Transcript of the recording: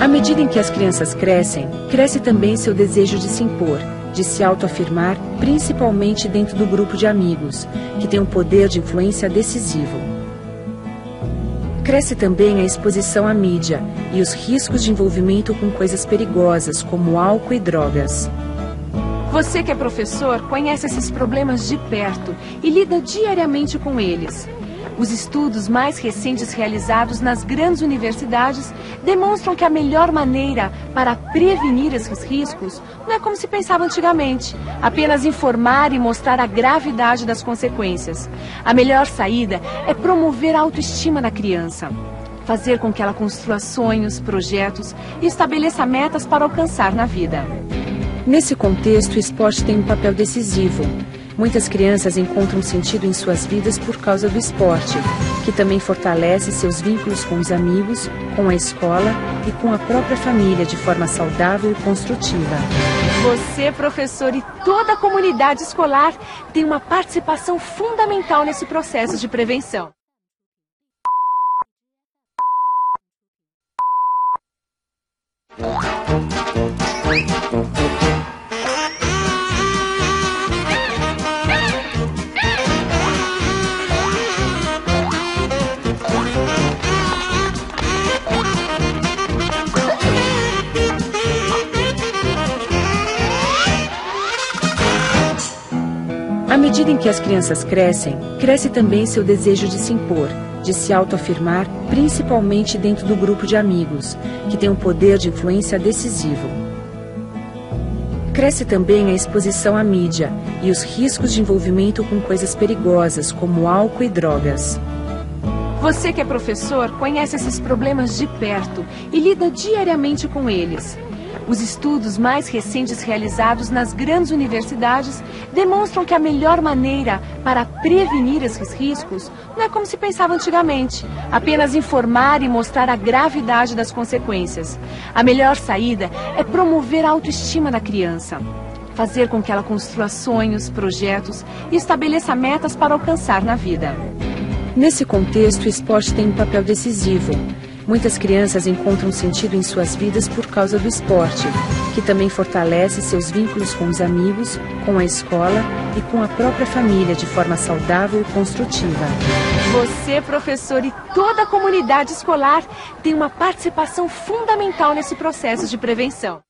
À medida em que as crianças crescem, cresce também seu desejo de se impor, de se autoafirmar, principalmente dentro do grupo de amigos, que tem um poder de influência decisivo. Cresce também a exposição à mídia e os riscos de envolvimento com coisas perigosas, como álcool e drogas. Você que é professor conhece esses problemas de perto e lida diariamente com eles. Os estudos mais recentes realizados nas grandes universidades demonstram que a melhor maneira para prevenir esses riscos não é como se pensava antigamente, apenas informar e mostrar a gravidade das consequências. A melhor saída é promover a autoestima da criança. Fazer com que ela construa sonhos, projetos e estabeleça metas para alcançar na vida. Nesse contexto, o esporte tem um papel decisivo. Muitas crianças encontram sentido em suas vidas por causa do esporte, que também fortalece seus vínculos com os amigos, com a escola e com a própria família de forma saudável e construtiva. Você, professor e toda a comunidade escolar tem uma participação fundamental nesse processo de prevenção. À medida em que as crianças crescem, cresce também seu desejo de se impor, de se autoafirmar, principalmente dentro do grupo de amigos, que tem um poder de influência decisivo. Cresce também a exposição à mídia e os riscos de envolvimento com coisas perigosas, como álcool e drogas. Você que é professor conhece esses problemas de perto e lida diariamente com eles. Os estudos mais recentes realizados nas grandes universidades demonstram que a melhor maneira para prevenir esses riscos não é como se pensava antigamente, apenas informar e mostrar a gravidade das consequências. A melhor saída é promover a autoestima da criança. Fazer com que ela construa sonhos, projetos e estabeleça metas para alcançar na vida. Nesse contexto, o esporte tem um papel decisivo. Muitas crianças encontram sentido em suas vidas por causa do esporte, que também fortalece seus vínculos com os amigos, com a escola e com a própria família de forma saudável e construtiva. Você, professor e toda a comunidade escolar tem uma participação fundamental nesse processo de prevenção.